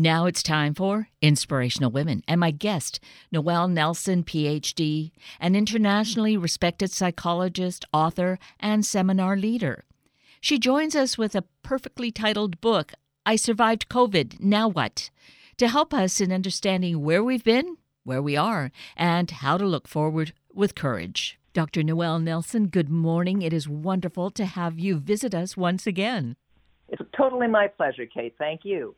Now it's time for Inspirational Women. And my guest, Noelle Nelson, PhD, an internationally respected psychologist, author, and seminar leader. She joins us with a perfectly titled book, I Survived COVID, Now What? to help us in understanding where we've been, where we are, and how to look forward with courage. Dr. Noelle Nelson, good morning. It is wonderful to have you visit us once again. It's totally my pleasure, Kate. Thank you.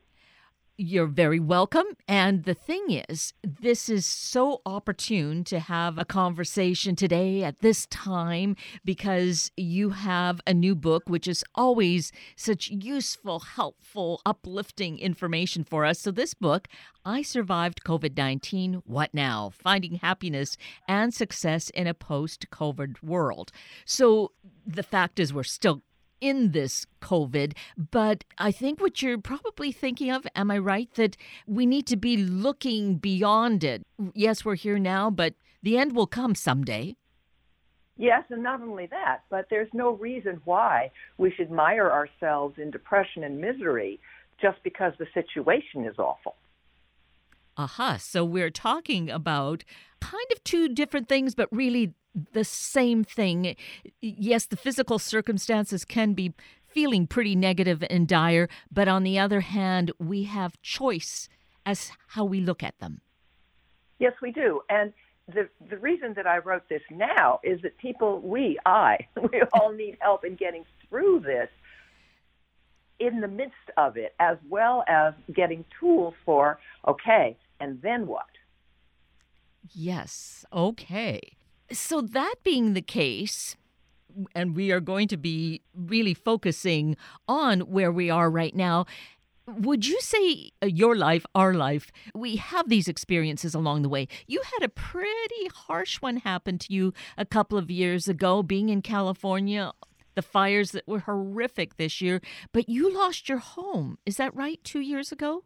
You're very welcome. And the thing is, this is so opportune to have a conversation today at this time because you have a new book, which is always such useful, helpful, uplifting information for us. So, this book, I Survived COVID 19 What Now? Finding Happiness and Success in a Post COVID World. So, the fact is, we're still in this COVID. But I think what you're probably thinking of, am I right, that we need to be looking beyond it? Yes, we're here now, but the end will come someday. Yes, and not only that, but there's no reason why we should mire ourselves in depression and misery just because the situation is awful. Aha. So we're talking about kind of two different things, but really the same thing. Yes, the physical circumstances can be feeling pretty negative and dire, but on the other hand, we have choice as how we look at them. Yes, we do. And the the reason that I wrote this now is that people, we, I, we all need help in getting through this in the midst of it, as well as getting tools for, okay, and then what? Yes, okay. So, that being the case, and we are going to be really focusing on where we are right now. Would you say uh, your life, our life, we have these experiences along the way? You had a pretty harsh one happen to you a couple of years ago, being in California, the fires that were horrific this year, but you lost your home. Is that right? Two years ago?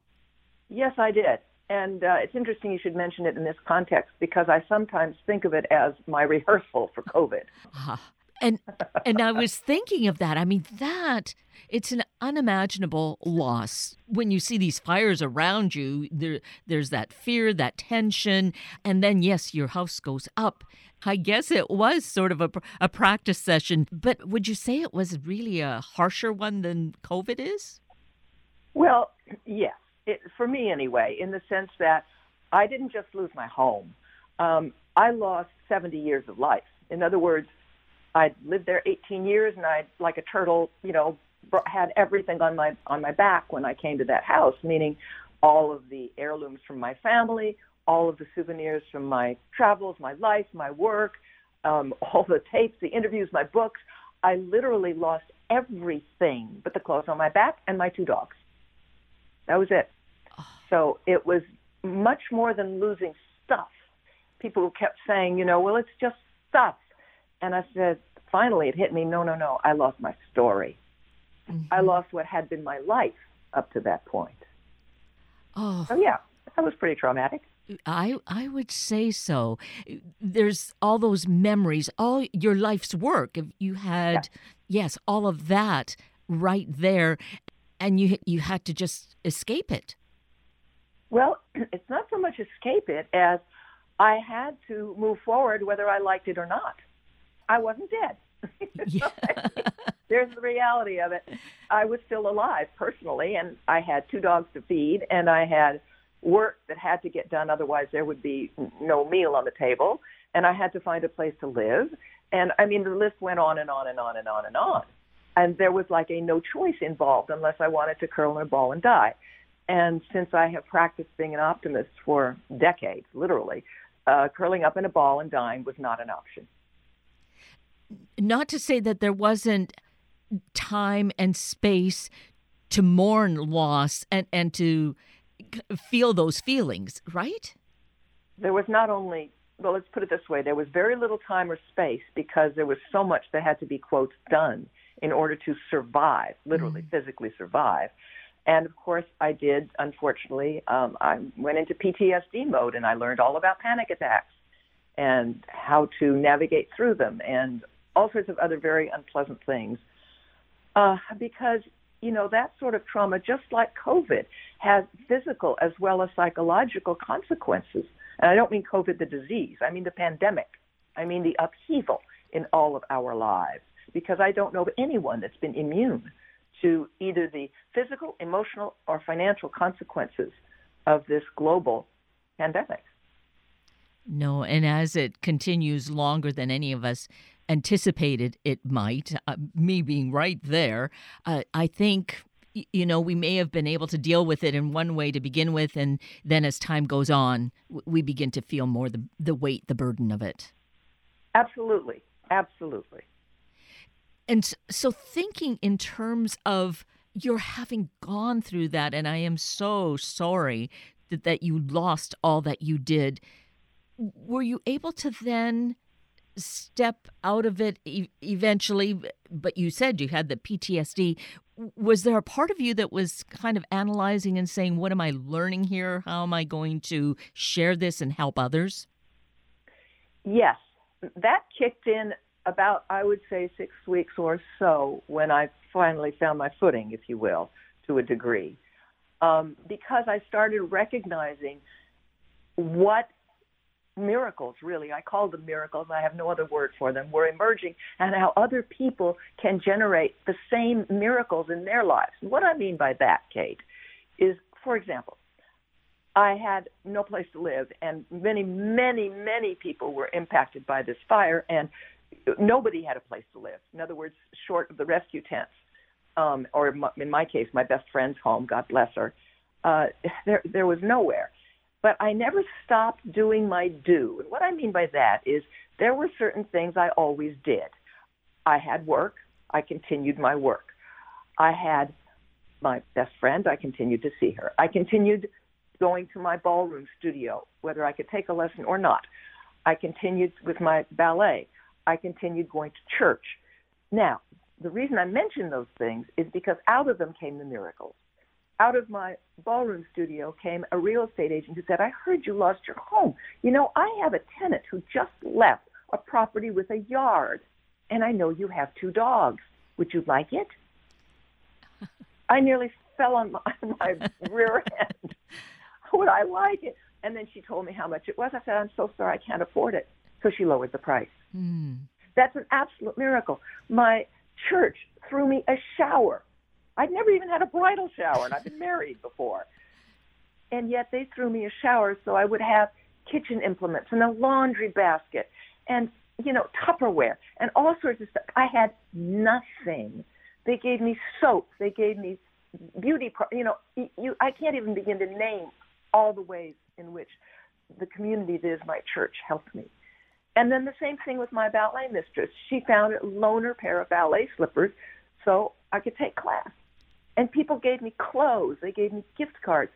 Yes, I did. And uh, it's interesting you should mention it in this context because I sometimes think of it as my rehearsal for COVID. Ah, and and I was thinking of that. I mean, that it's an unimaginable loss when you see these fires around you. There, there's that fear, that tension, and then yes, your house goes up. I guess it was sort of a, a practice session, but would you say it was really a harsher one than COVID is? Well, yes it, for me anyway, in the sense that I didn't just lose my home. Um, I lost 70 years of life. In other words, I'd lived there 18 years and I, like a turtle, you know, had everything on my on my back when I came to that house, meaning all of the heirlooms from my family, all of the souvenirs from my travels, my life, my work, um, all the tapes, the interviews, my books. I literally lost everything but the clothes on my back and my two dogs. That was it. So it was much more than losing stuff. People kept saying, you know, well, it's just stuff. And I said, finally, it hit me no, no, no. I lost my story. Mm-hmm. I lost what had been my life up to that point. Oh. So, yeah, that was pretty traumatic. I I would say so. There's all those memories, all your life's work. If you had, yeah. yes, all of that right there, and you you had to just escape it. Well, it's not so much escape it as I had to move forward whether I liked it or not. I wasn't dead. Yeah. There's the reality of it. I was still alive personally, and I had two dogs to feed, and I had work that had to get done. Otherwise, there would be no meal on the table, and I had to find a place to live. And I mean, the list went on and on and on and on and on. And there was like a no choice involved unless I wanted to curl in a ball and die. And since I have practiced being an optimist for decades, literally, uh, curling up in a ball and dying was not an option. Not to say that there wasn't time and space to mourn loss and, and to feel those feelings, right? There was not only, well, let's put it this way there was very little time or space because there was so much that had to be, quote, done in order to survive, literally, mm. physically survive. And of course, I did, unfortunately, um, I went into PTSD mode and I learned all about panic attacks and how to navigate through them and all sorts of other very unpleasant things. Uh, because you know, that sort of trauma, just like COVID, has physical as well as psychological consequences. And I don't mean COVID, the disease. I mean the pandemic. I mean the upheaval in all of our lives. Because I don't know of anyone that's been immune to either the physical, emotional, or financial consequences of this global pandemic. No, and as it continues longer than any of us anticipated it might, uh, me being right there, uh, I think you know we may have been able to deal with it in one way to begin with and then as time goes on we begin to feel more the the weight the burden of it. Absolutely. Absolutely. And so thinking in terms of you're having gone through that and i am so sorry that, that you lost all that you did were you able to then step out of it e- eventually but you said you had the PTSD was there a part of you that was kind of analyzing and saying what am I learning here? How am I going to share this and help others? Yes. That kicked in about I would say 6 weeks or so when I finally found my footing if you will to a degree. Um, because I started recognizing what miracles, really, I call them miracles, I have no other word for them, were emerging, and how other people can generate the same miracles in their lives. What I mean by that, Kate, is, for example, I had no place to live, and many, many, many people were impacted by this fire, and nobody had a place to live. In other words, short of the rescue tents, um, or in my case, my best friend's home, God bless her, uh, there, there was nowhere but I never stopped doing my do. And what I mean by that is there were certain things I always did. I had work, I continued my work. I had my best friend, I continued to see her. I continued going to my ballroom studio, whether I could take a lesson or not. I continued with my ballet. I continued going to church. Now, the reason I mention those things is because out of them came the miracles out of my ballroom studio came a real estate agent who said, I heard you lost your home. You know, I have a tenant who just left a property with a yard, and I know you have two dogs. Would you like it? I nearly fell on my, my rear end. Would I like it? And then she told me how much it was. I said, I'm so sorry, I can't afford it. So she lowered the price. Mm. That's an absolute miracle. My church threw me a shower I'd never even had a bridal shower, and I've been married before. And yet they threw me a shower so I would have kitchen implements and a laundry basket and, you know, Tupperware and all sorts of stuff. I had nothing. They gave me soap. They gave me beauty, pro- you know, you, I can't even begin to name all the ways in which the community that is my church helped me. And then the same thing with my ballet mistress. She found a loaner pair of ballet slippers so I could take class. And people gave me clothes, they gave me gift cards.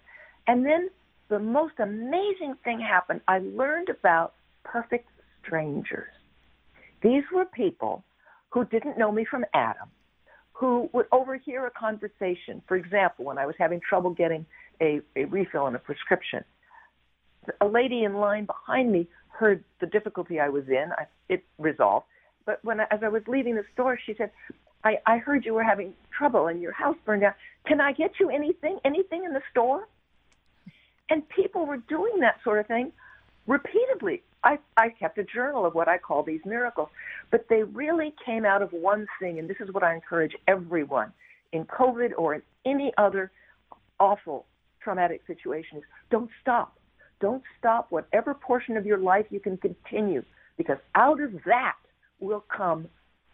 And then the most amazing thing happened. I learned about perfect strangers. These were people who didn't know me from Adam, who would overhear a conversation. For example, when I was having trouble getting a, a refill on a prescription, a lady in line behind me heard the difficulty I was in. I, it resolved. But when as I was leaving the store, she said, I, I heard you were having trouble and your house burned down. Can I get you anything, anything in the store? And people were doing that sort of thing repeatedly. I, I kept a journal of what I call these miracles, but they really came out of one thing, and this is what I encourage everyone in COVID or in any other awful traumatic situation is don't stop. Don't stop whatever portion of your life you can continue, because out of that will come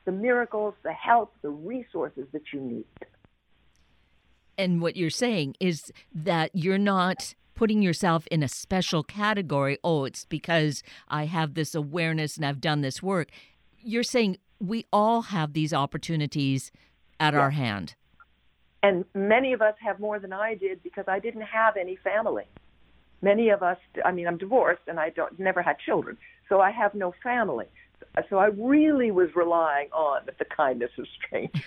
the miracles, the help, the resources that you need. And what you're saying is that you're not putting yourself in a special category. Oh, it's because I have this awareness and I've done this work. You're saying we all have these opportunities at our hand. And many of us have more than I did because I didn't have any family. Many of us, I mean, I'm divorced and I don't never had children, so I have no family. So I really was relying on the kindness of strangers.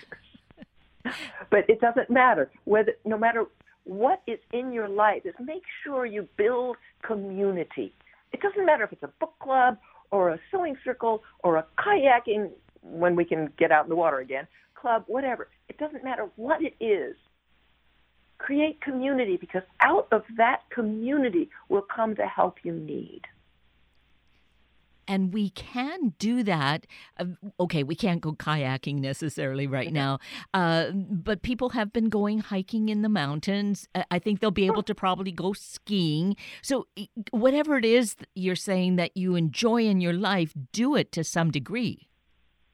but it doesn't matter whether, no matter what is in your life, is make sure you build community. It doesn't matter if it's a book club or a sewing circle or a kayaking when we can get out in the water again club, whatever. It doesn't matter what it is. Create community because out of that community will come the help you need. And we can do that. Uh, okay, we can't go kayaking necessarily right now, uh, but people have been going hiking in the mountains. I think they'll be able to probably go skiing. So, whatever it is you're saying that you enjoy in your life, do it to some degree.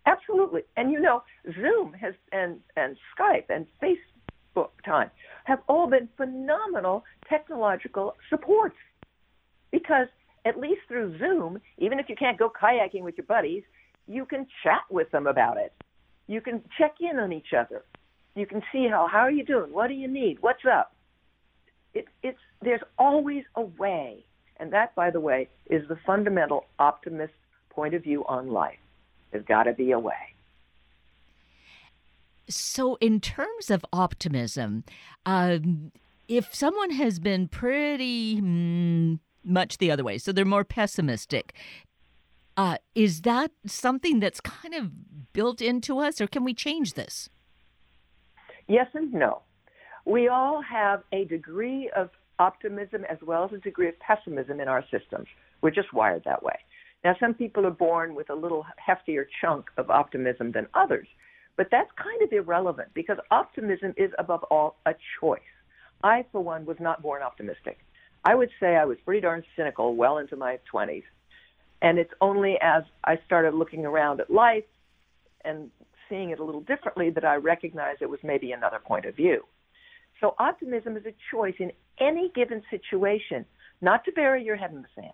Absolutely. And you know, Zoom has and and Skype and Facebook time have all been phenomenal technological supports because at least through Zoom, even if you can't go kayaking with your buddies, you can chat with them about it. You can check in on each other. You can see how how are you doing? What do you need? What's up? It, it's there's always a way, and that, by the way, is the fundamental optimist point of view on life. There's got to be a way. So, in terms of optimism, um, if someone has been pretty mm, much the other way, so they're more pessimistic, uh, is that something that's kind of built into us, or can we change this? Yes and no. We all have a degree of optimism as well as a degree of pessimism in our systems. We're just wired that way. Now, some people are born with a little heftier chunk of optimism than others, but that's kind of irrelevant because optimism is, above all, a choice. I, for one, was not born optimistic. I would say I was pretty darn cynical well into my 20s. And it's only as I started looking around at life and seeing it a little differently that I recognized it was maybe another point of view. So optimism is a choice in any given situation, not to bury your head in the sand,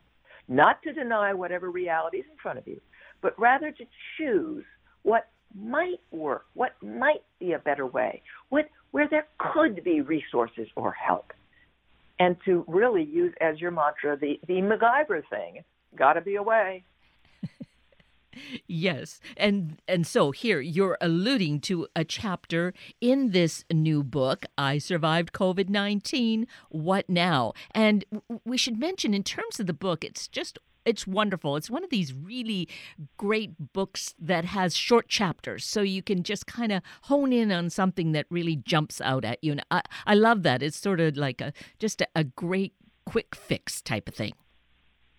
not to deny whatever reality is in front of you, but rather to choose what might work, what might be a better way, what where there could be resources or help. And to really use as your mantra the, the MacGyver thing, gotta be a way. Yes. And and so here you're alluding to a chapter in this new book, I Survived COVID-19, What Now? And we should mention in terms of the book, it's just it's wonderful. It's one of these really great books that has short chapters, so you can just kind of hone in on something that really jumps out at you. And I, I love that. It's sort of like a just a, a great quick fix type of thing.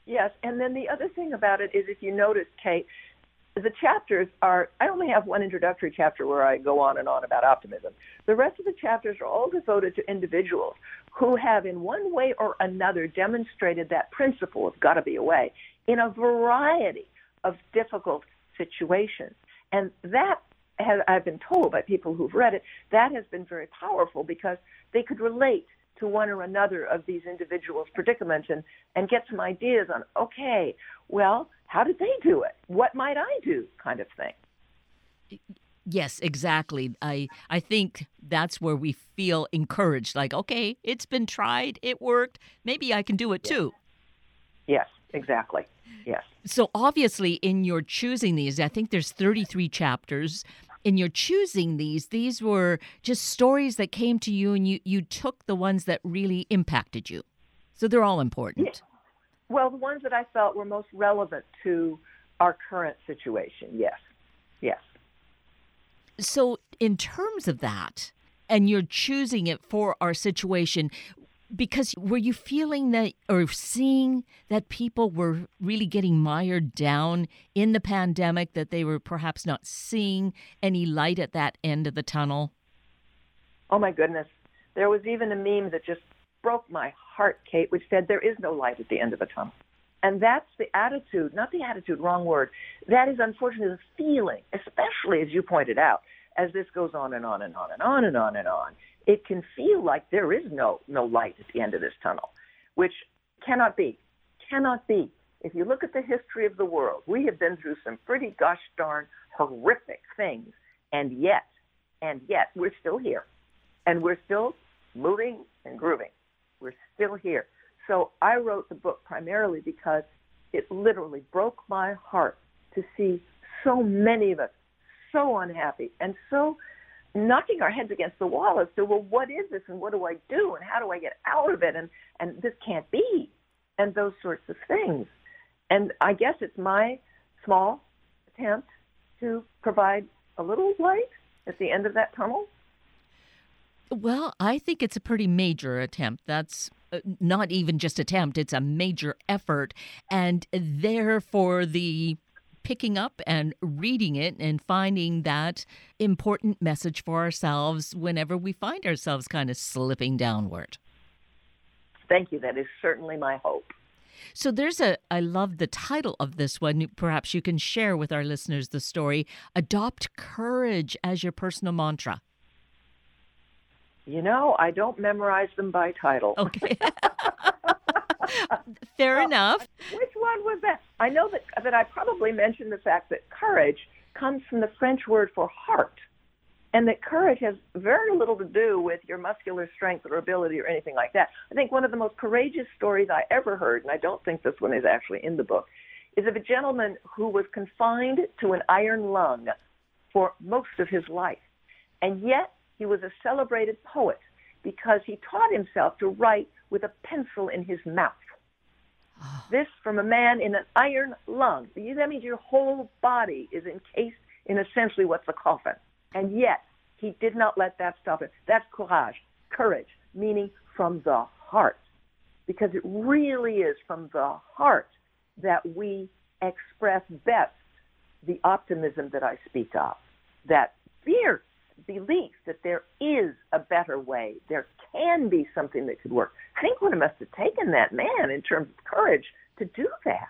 Yes, and then the other thing about it is if you notice, Kate, the chapters are, I only have one introductory chapter where I go on and on about optimism. The rest of the chapters are all devoted to individuals who have, in one way or another, demonstrated that principle of gotta be a way in a variety of difficult situations. And that has, I've been told by people who've read it, that has been very powerful because they could relate to one or another of these individuals' predicaments and, and get some ideas on, okay, well, how did they do it? What might I do? Kind of thing. Yes, exactly. I I think that's where we feel encouraged like okay, it's been tried, it worked, maybe I can do it yes. too. Yes, exactly. Yes. So obviously in your choosing these, I think there's 33 chapters in your choosing these, these were just stories that came to you and you, you took the ones that really impacted you. So they're all important. Yeah. Well, the ones that I felt were most relevant to our current situation, yes. Yes. So, in terms of that, and you're choosing it for our situation, because were you feeling that or seeing that people were really getting mired down in the pandemic that they were perhaps not seeing any light at that end of the tunnel oh my goodness there was even a meme that just broke my heart kate which said there is no light at the end of the tunnel and that's the attitude not the attitude wrong word that is unfortunately the feeling especially as you pointed out as this goes on and on and on and on and on and on it can feel like there is no no light at the end of this tunnel, which cannot be, cannot be. If you look at the history of the world, we have been through some pretty gosh darn horrific things, and yet, and yet, we're still here, and we're still moving and grooving. We're still here. So I wrote the book primarily because it literally broke my heart to see so many of us so unhappy and so knocking our heads against the wall as to well what is this and what do I do and how do I get out of it and and this can't be and those sorts of things. And I guess it's my small attempt to provide a little light at the end of that tunnel? Well, I think it's a pretty major attempt. That's uh, not even just attempt, it's a major effort. And therefore, the picking up and reading it and finding that important message for ourselves whenever we find ourselves kind of slipping downward. Thank you. That is certainly my hope. So there's a, I love the title of this one. Perhaps you can share with our listeners the story Adopt Courage as your personal mantra. You know, I don't memorize them by title. Okay. Fair well, enough. Which one was that? I know that that I probably mentioned the fact that courage comes from the French word for heart, and that courage has very little to do with your muscular strength or ability or anything like that. I think one of the most courageous stories I ever heard, and I don't think this one is actually in the book, is of a gentleman who was confined to an iron lung for most of his life, and yet he was a celebrated poet because he taught himself to write with a pencil in his mouth. Ah. This from a man in an iron lung. That means your whole body is encased in essentially what's a coffin. And yet, he did not let that stop him. That's courage, courage, meaning from the heart. Because it really is from the heart that we express best the optimism that I speak of, that fierce belief that there is a better way, there can be something that could work. Think what it must have taken that man in terms of courage to do that.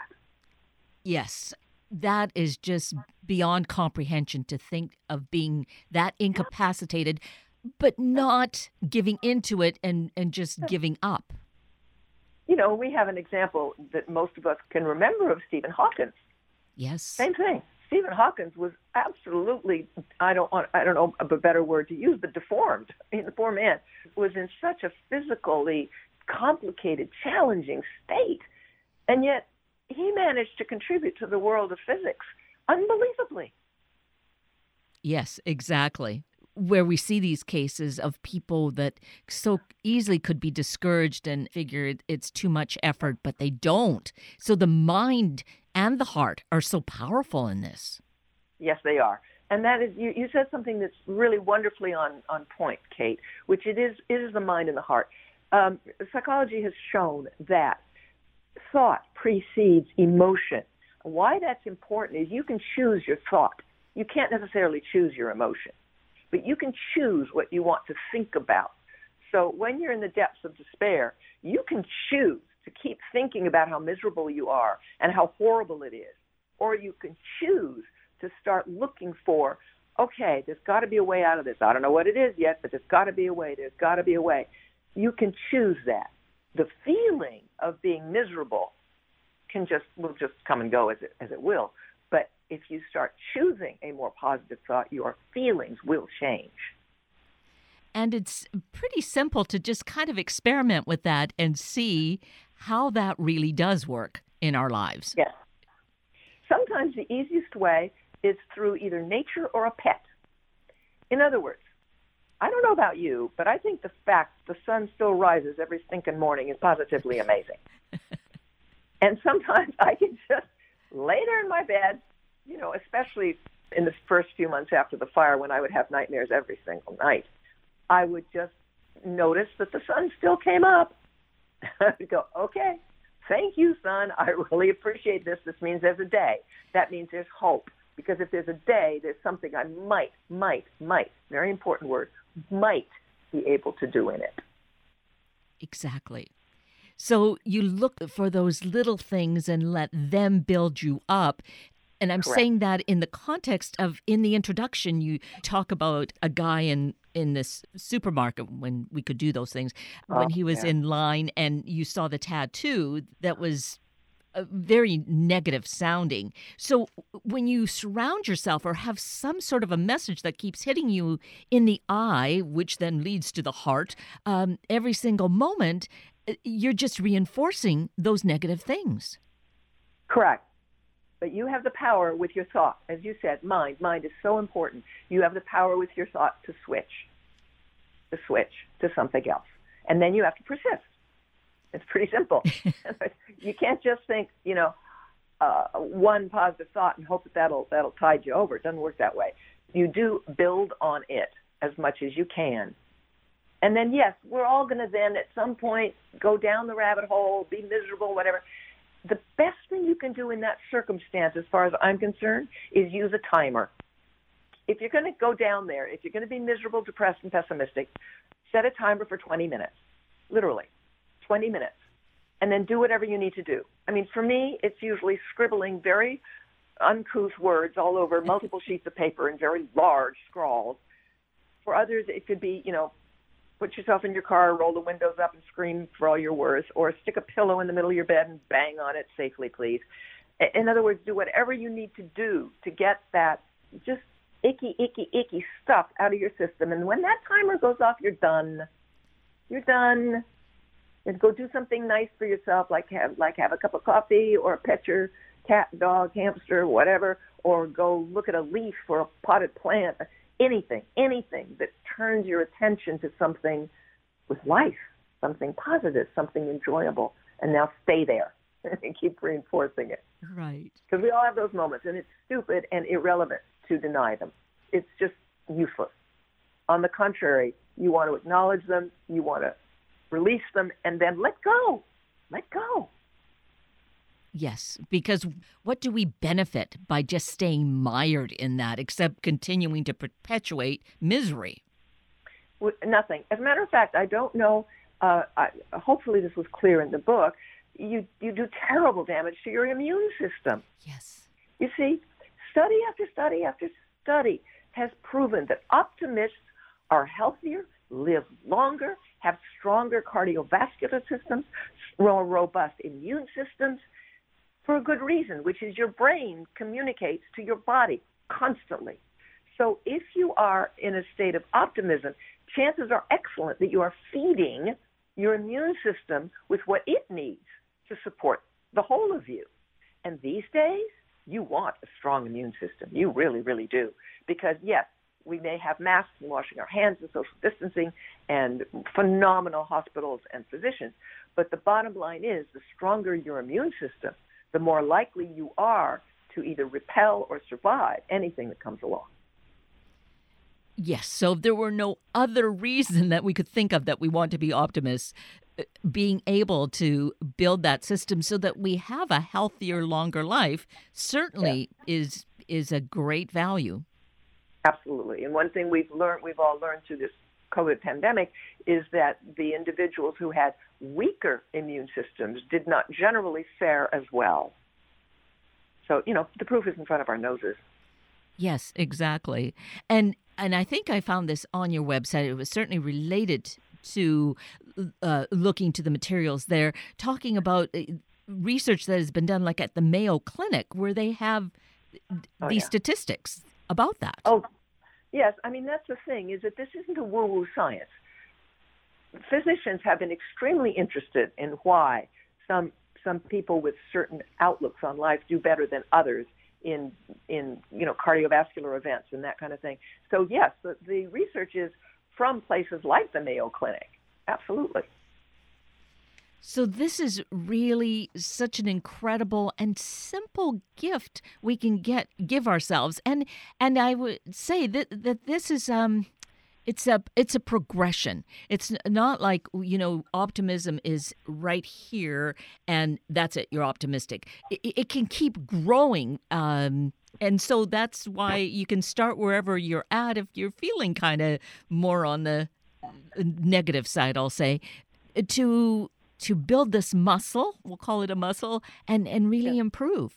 Yes, that is just beyond comprehension to think of being that incapacitated, but not giving into it and, and just giving up. You know, we have an example that most of us can remember of Stephen Hawkins. Yes. Same thing. Stephen Hawkins was absolutely I don't want I don't know a better word to use, but deformed. I mean, the poor man was in such a physically complicated, challenging state, and yet he managed to contribute to the world of physics unbelievably. Yes, exactly. Where we see these cases of people that so easily could be discouraged and figure it's too much effort, but they don't. So the mind and the heart are so powerful in this. Yes, they are. And that is, you, you said something that's really wonderfully on, on point, Kate, which it is, it is the mind and the heart. Um, psychology has shown that thought precedes emotion. Why that's important is you can choose your thought. You can't necessarily choose your emotion, but you can choose what you want to think about. So when you're in the depths of despair, you can choose to keep thinking about how miserable you are and how horrible it is. Or you can choose to start looking for, okay, there's got to be a way out of this. I don't know what it is yet, but there's got to be a way. There's got to be a way. You can choose that. The feeling of being miserable can just will just come and go as it as it will. If you start choosing a more positive thought, your feelings will change. And it's pretty simple to just kind of experiment with that and see how that really does work in our lives. Yes. Sometimes the easiest way is through either nature or a pet. In other words, I don't know about you, but I think the fact the sun still rises every stinking morning is positively amazing. and sometimes I can just lay there in my bed, you know, especially in the first few months after the fire when I would have nightmares every single night. I would just notice that the sun still came up I would go, okay, thank you, sun. I really appreciate this. This means there's a day. That means there's hope. Because if there's a day, there's something I might, might, might, very important word, might be able to do in it. Exactly. So you look for those little things and let them build you up. And I'm Correct. saying that in the context of in the introduction, you talk about a guy in in this supermarket when we could do those things oh, when he was yeah. in line and you saw the tattoo that was very negative sounding. So when you surround yourself or have some sort of a message that keeps hitting you in the eye, which then leads to the heart, um, every single moment, uh, you're just reinforcing those negative things. Correct. But you have the power with your thought. As you said, mind. Mind is so important. You have the power with your thought to switch, to switch to something else. And then you have to persist. It's pretty simple. you can't just think, you know, uh, one positive thought and hope that that'll that'll tide you over. It doesn't work that way. you do build on it as much as you can. And then, yes, we're all going to then at some point go down the rabbit hole, be miserable, whatever. The best thing you can do in that circumstance, as far as I'm concerned, is use a timer. If you're going to go down there, if you're going to be miserable, depressed, and pessimistic, set a timer for 20 minutes, literally 20 minutes, and then do whatever you need to do. I mean, for me, it's usually scribbling very uncouth words all over multiple sheets of paper in very large scrawls. For others, it could be, you know, put yourself in your car, roll the windows up, and scream for all you're worth, or stick a pillow in the middle of your bed and bang on it safely, please. In other words, do whatever you need to do to get that just icky, icky, icky stuff out of your system. And when that timer goes off, you're done. You're done. And go do something nice for yourself, like have like have a cup of coffee or pet your cat, dog, hamster, whatever, or go look at a leaf or a potted plant. Anything, anything that turns your attention to something with life, something positive, something enjoyable, and now stay there and keep reinforcing it. Right. Because we all have those moments, and it's stupid and irrelevant to deny them. It's just useless. On the contrary, you want to acknowledge them, you want to release them, and then let go. Let go. Yes, because what do we benefit by just staying mired in that except continuing to perpetuate misery? Nothing. As a matter of fact, I don't know. Uh, I, hopefully, this was clear in the book. You you do terrible damage to your immune system. Yes. You see, study after study after study has proven that optimists are healthier, live longer, have stronger cardiovascular systems, more robust immune systems, for a good reason, which is your brain communicates to your body constantly. So if you are in a state of optimism, chances are excellent that you are feeding your immune system with what it needs to support the whole of you. And these days, you want a strong immune system. You really, really do. Because yes, we may have masks and washing our hands and social distancing and phenomenal hospitals and physicians. But the bottom line is the stronger your immune system, the more likely you are to either repel or survive anything that comes along. Yes. So if there were no other reason that we could think of that we want to be optimists, uh, being able to build that system so that we have a healthier, longer life certainly yeah. is is a great value. Absolutely. And one thing we've learned, we've all learned through this COVID pandemic, is that the individuals who had weaker immune systems did not generally fare as well. So, you know, the proof is in front of our noses. Yes, exactly. And and I think I found this on your website. It was certainly related to uh, looking to the materials there, talking about uh, research that has been done, like at the Mayo Clinic, where they have oh, these yeah. statistics about that. Oh, yes. I mean, that's the thing is that this isn't a woo-woo science. Physicians have been extremely interested in why some some people with certain outlooks on life do better than others in in you know cardiovascular events and that kind of thing. So yes, the, the research is from places like the Mayo Clinic. Absolutely. So this is really such an incredible and simple gift we can get give ourselves. And and I would say that that this is um it's a it's a progression it's not like you know optimism is right here and that's it you're optimistic it, it can keep growing um, and so that's why you can start wherever you're at if you're feeling kind of more on the uh, negative side i'll say to to build this muscle we'll call it a muscle and and really yeah. improve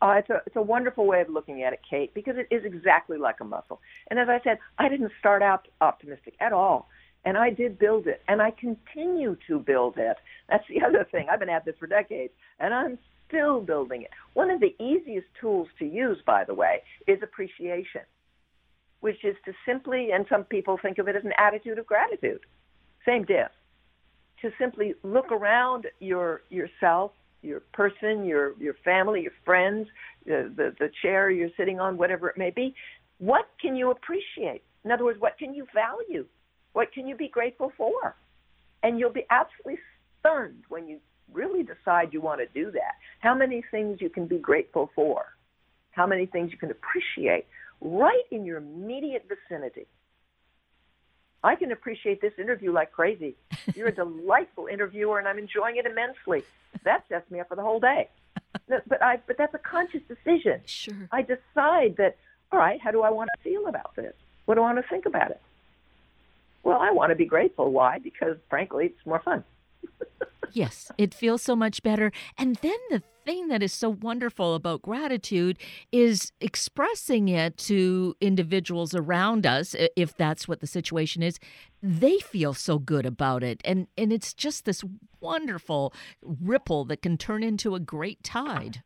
uh, it's a it's a wonderful way of looking at it, Kate, because it is exactly like a muscle. And as I said, I didn't start out optimistic at all, and I did build it, and I continue to build it. That's the other thing. I've been at this for decades, and I'm still building it. One of the easiest tools to use, by the way, is appreciation, which is to simply, and some people think of it as an attitude of gratitude. Same diff. To simply look around your yourself your person, your your family, your friends, the, the the chair you're sitting on, whatever it may be. What can you appreciate? In other words, what can you value? What can you be grateful for? And you'll be absolutely stunned when you really decide you want to do that. How many things you can be grateful for? How many things you can appreciate right in your immediate vicinity. I can appreciate this interview like crazy. You're a delightful interviewer, and I'm enjoying it immensely. That sets me up for the whole day. But I, but that's a conscious decision. Sure. I decide that. All right, how do I want to feel about this? What do I want to think about it? Well, I want to be grateful. Why? Because frankly, it's more fun. Yes, it feels so much better. And then the thing that is so wonderful about gratitude is expressing it to individuals around us if that's what the situation is they feel so good about it. And and it's just this wonderful ripple that can turn into a great tide.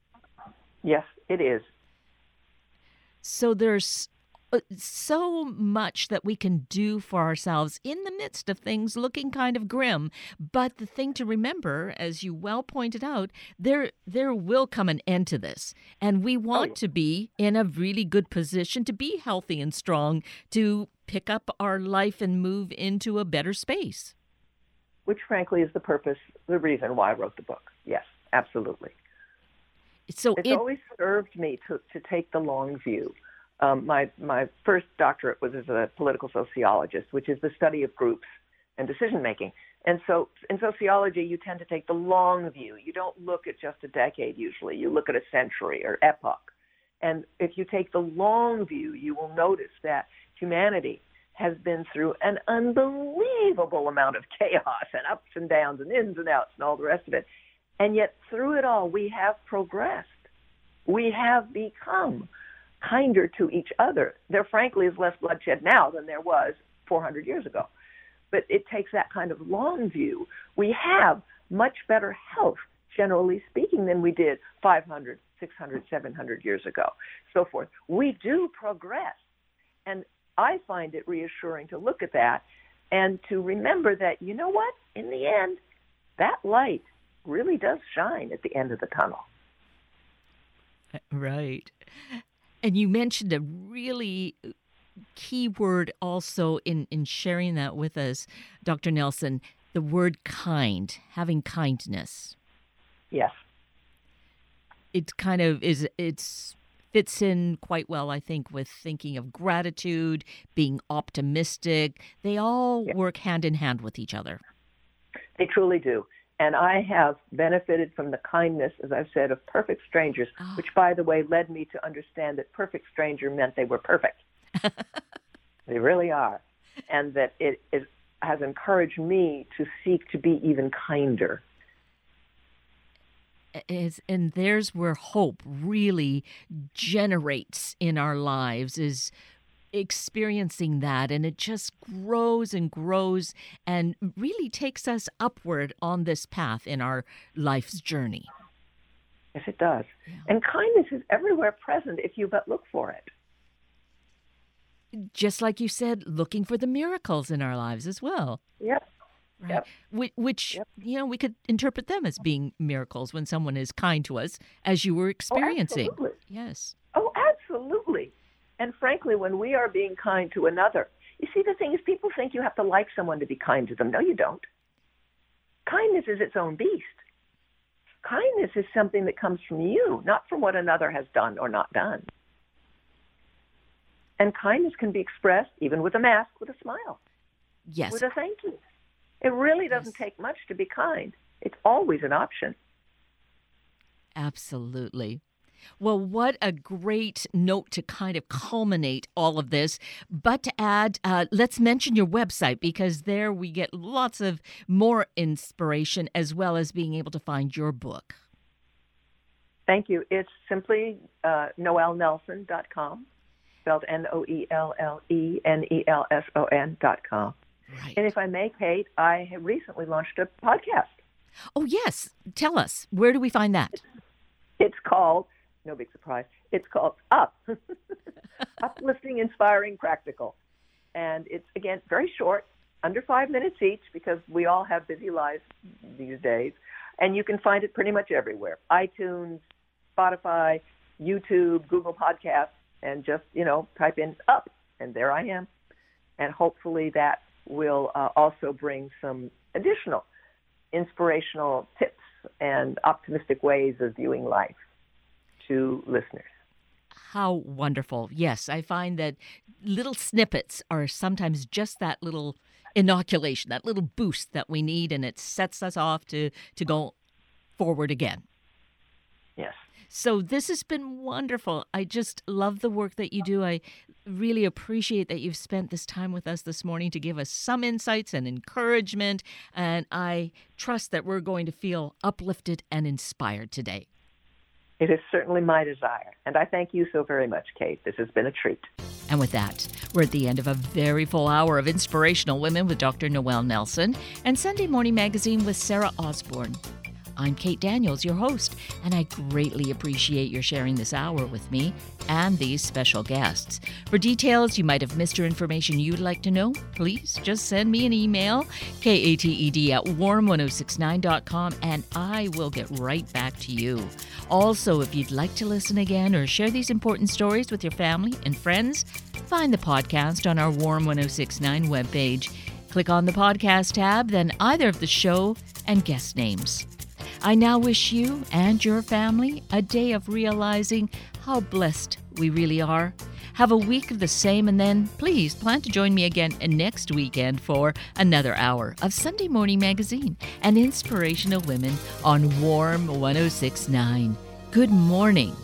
Yes it is. So there's Uh, so much that we can do for ourselves in the midst of things looking kind of grim. But the thing to remember, as you well pointed out, there there will come an end to this, and we oh, want oh. to be in a really good position to be healthy and strong to pick up our life and move into a better space. Which, frankly, is the purpose, the reason why I wrote the book. Yes, absolutely. So it's it, always served me to, to take the long view um, my my first doctorate was as a political sociologist, which is the study of groups and decision making. And so in sociology, you tend to take the long view. You don't look at just a decade usually. You look at a century or epoch. And if you take the long view, you will notice that humanity has been through an unbelievable amount of chaos and ups and downs and ins and outs and all the rest of it. And yet through it all, we have progressed. We have become kinder to each other. There, frankly, is less bloodshed now than there was 400 years ago. But it takes that kind of long view. We have much better health, generally speaking, than we did 500, 600, 700 years ago, so forth. We do progress. And I find it reassuring to look at that and to remember that, you know what? In the end, that light really does shine at the end of the tunnel. Right. And you mentioned a really uh, key word also in, in sharing that with us, Dr. Nelson the word kind, having kindness. Yes. It kind of is, it's fits in quite well, I think, with thinking of gratitude, being optimistic. They all yes. work hand in hand with each other. They truly do. And I have benefited from the kindness, as I've said, of perfect strangers, oh. which, by the way, led me to understand that perfect stranger meant they were perfect. they really are. And that it, it has encouraged me to seek to be even kinder. Is, and there's where hope really generates in our lives is experiencing that and it just grows and grows and really takes us upward on this path in our life's journey. Yes, it does. Yeah. And kindness is everywhere present if you but look for it. Just like you said, looking for the miracles in our lives as well. Yep. Right. Yep. Which, yep. you know, we could interpret them as being miracles when someone is kind to us, as you were oh, experiencing. Oh, yes. Oh, absolutely. And frankly, when we are being kind to another, you see, the thing is, people think you have to like someone to be kind to them. No, you don't. Kindness is its own beast. Kindness is something that comes from you, not from what another has done or not done. And kindness can be expressed even with a mask, with a smile. Yes. With a thank you. It really doesn't yes. take much to be kind. It's always an option. Absolutely. Well, what a great note to kind of culminate all of this. But to add, uh, let's mention your website because there we get lots of more inspiration as well as being able to find your book. Thank you. It's simply uh, noellenelson.com, spelled N O E L L E N E L S O N.com. Right. And if I may, Kate, I have recently launched a podcast. Oh, yes. Tell us. Where do we find that? It's called no big surprise. It's called Up. Uplifting, inspiring, practical. And it's, again, very short, under five minutes each, because we all have busy lives these days. And you can find it pretty much everywhere iTunes, Spotify, YouTube, Google Podcasts, and just, you know, type in Up, and there I am. And hopefully that will uh, also bring some additional inspirational tips and optimistic ways of viewing life to listeners. How wonderful. Yes, I find that little snippets are sometimes just that little inoculation, that little boost that we need, and it sets us off to, to go forward again. Yes. So this has been wonderful. I just love the work that you do. I really appreciate that you've spent this time with us this morning to give us some insights and encouragement. And I trust that we're going to feel uplifted and inspired today. It is certainly my desire. And I thank you so very much, Kate. This has been a treat. And with that, we're at the end of a very full hour of Inspirational Women with Dr. Noelle Nelson and Sunday Morning Magazine with Sarah Osborne. I'm Kate Daniels, your host, and I greatly appreciate your sharing this hour with me and these special guests. For details you might have missed or information you'd like to know, please just send me an email, kated at warm1069.com, and I will get right back to you. Also, if you'd like to listen again or share these important stories with your family and friends, find the podcast on our Warm 1069 webpage. Click on the podcast tab, then either of the show and guest names. I now wish you and your family a day of realizing how blessed we really are. Have a week of the same, and then please plan to join me again next weekend for another hour of Sunday Morning Magazine and Inspirational Women on Warm 1069. Good morning.